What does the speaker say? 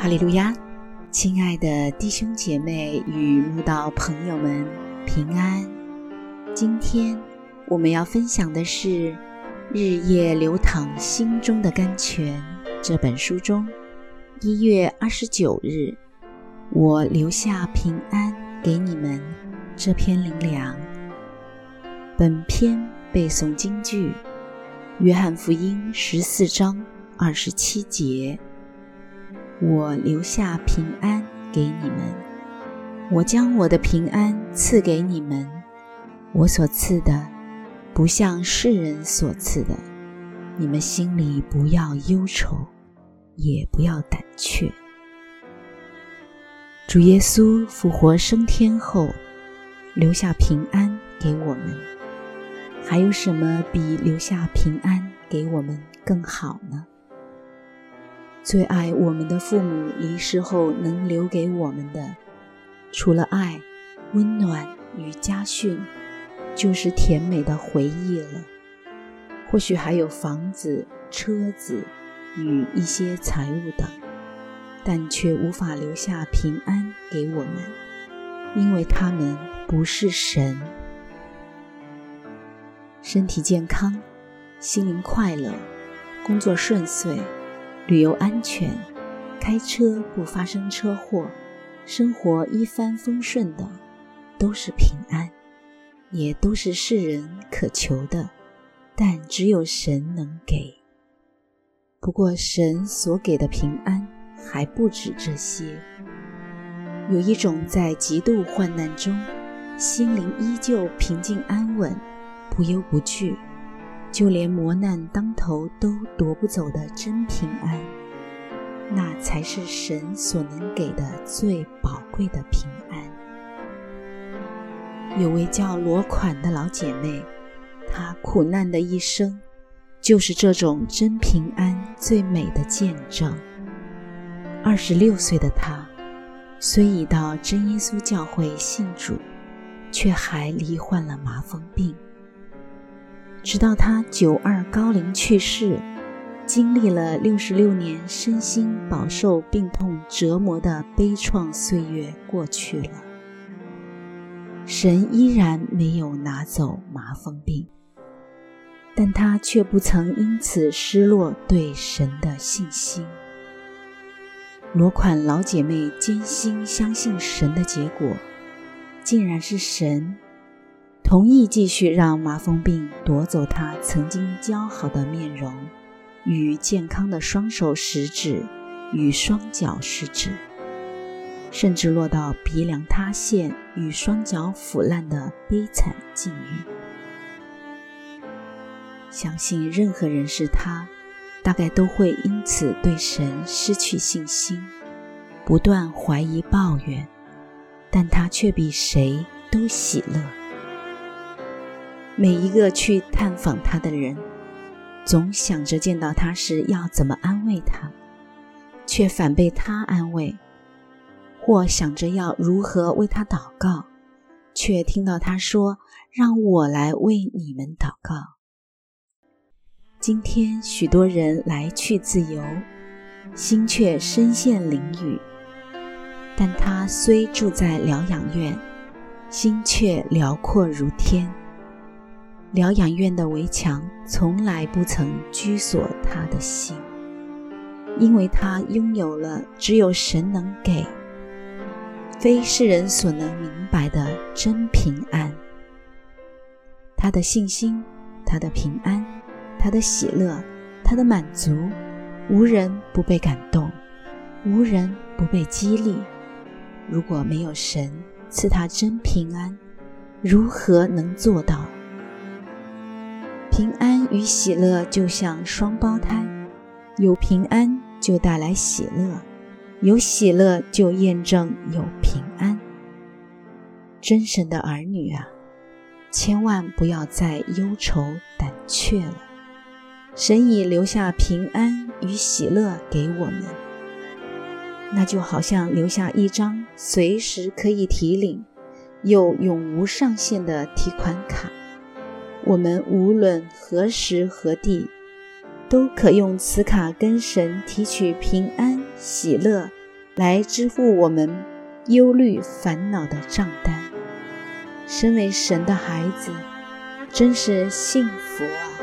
哈利路亚，亲爱的弟兄姐妹与慕道朋友们平安。今天我们要分享的是《日夜流淌心中的甘泉》这本书中一月二十九日，我留下平安给你们这篇灵粮。本篇背诵京剧《约翰福音》十四章二十七节。我留下平安给你们，我将我的平安赐给你们。我所赐的，不像世人所赐的。你们心里不要忧愁，也不要胆怯。主耶稣复活升天后，留下平安给我们，还有什么比留下平安给我们更好呢？最爱我们的父母离世后能留给我们的，除了爱、温暖与家训，就是甜美的回忆了。或许还有房子、车子与一些财物等，但却无法留下平安给我们，因为他们不是神。身体健康，心灵快乐，工作顺遂。旅游安全，开车不发生车祸，生活一帆风顺的，都是平安，也都是世人渴求的，但只有神能给。不过，神所给的平安还不止这些。有一种在极度患难中，心灵依旧平静安稳，不忧不惧。就连磨难当头都夺不走的真平安，那才是神所能给的最宝贵的平安。有位叫罗款的老姐妹，她苦难的一生，就是这种真平安最美的见证。二十六岁的她，虽已到真耶稣教会信主，却还罹患了麻风病。直到他九二高龄去世，经历了六十六年身心饱受病痛折磨的悲怆岁月过去了，神依然没有拿走麻风病，但他却不曾因此失落对神的信心。罗款老姐妹坚信相信神的结果，竟然是神。同意继续让麻风病夺走他曾经姣好的面容与健康的双手食指与双脚食指，甚至落到鼻梁塌陷与双脚腐烂的悲惨境遇。相信任何人是他，大概都会因此对神失去信心，不断怀疑抱怨，但他却比谁都喜乐。每一个去探访他的人，总想着见到他时要怎么安慰他，却反被他安慰；或想着要如何为他祷告，却听到他说：“让我来为你们祷告。”今天许多人来去自由，心却深陷囹圄；但他虽住在疗养院，心却辽阔如天。疗养院的围墙从来不曾居锁他的心，因为他拥有了只有神能给、非世人所能明白的真平安。他的信心、他的平安、他的喜乐、他的满足，无人不被感动，无人不被激励。如果没有神赐他真平安，如何能做到？平安与喜乐就像双胞胎，有平安就带来喜乐，有喜乐就验证有平安。真神的儿女啊，千万不要再忧愁胆怯了。神已留下平安与喜乐给我们，那就好像留下一张随时可以提领又永无上限的提款卡。我们无论何时何地，都可用此卡跟神提取平安、喜乐来支付我们忧虑烦恼的账单。身为神的孩子，真是幸福啊！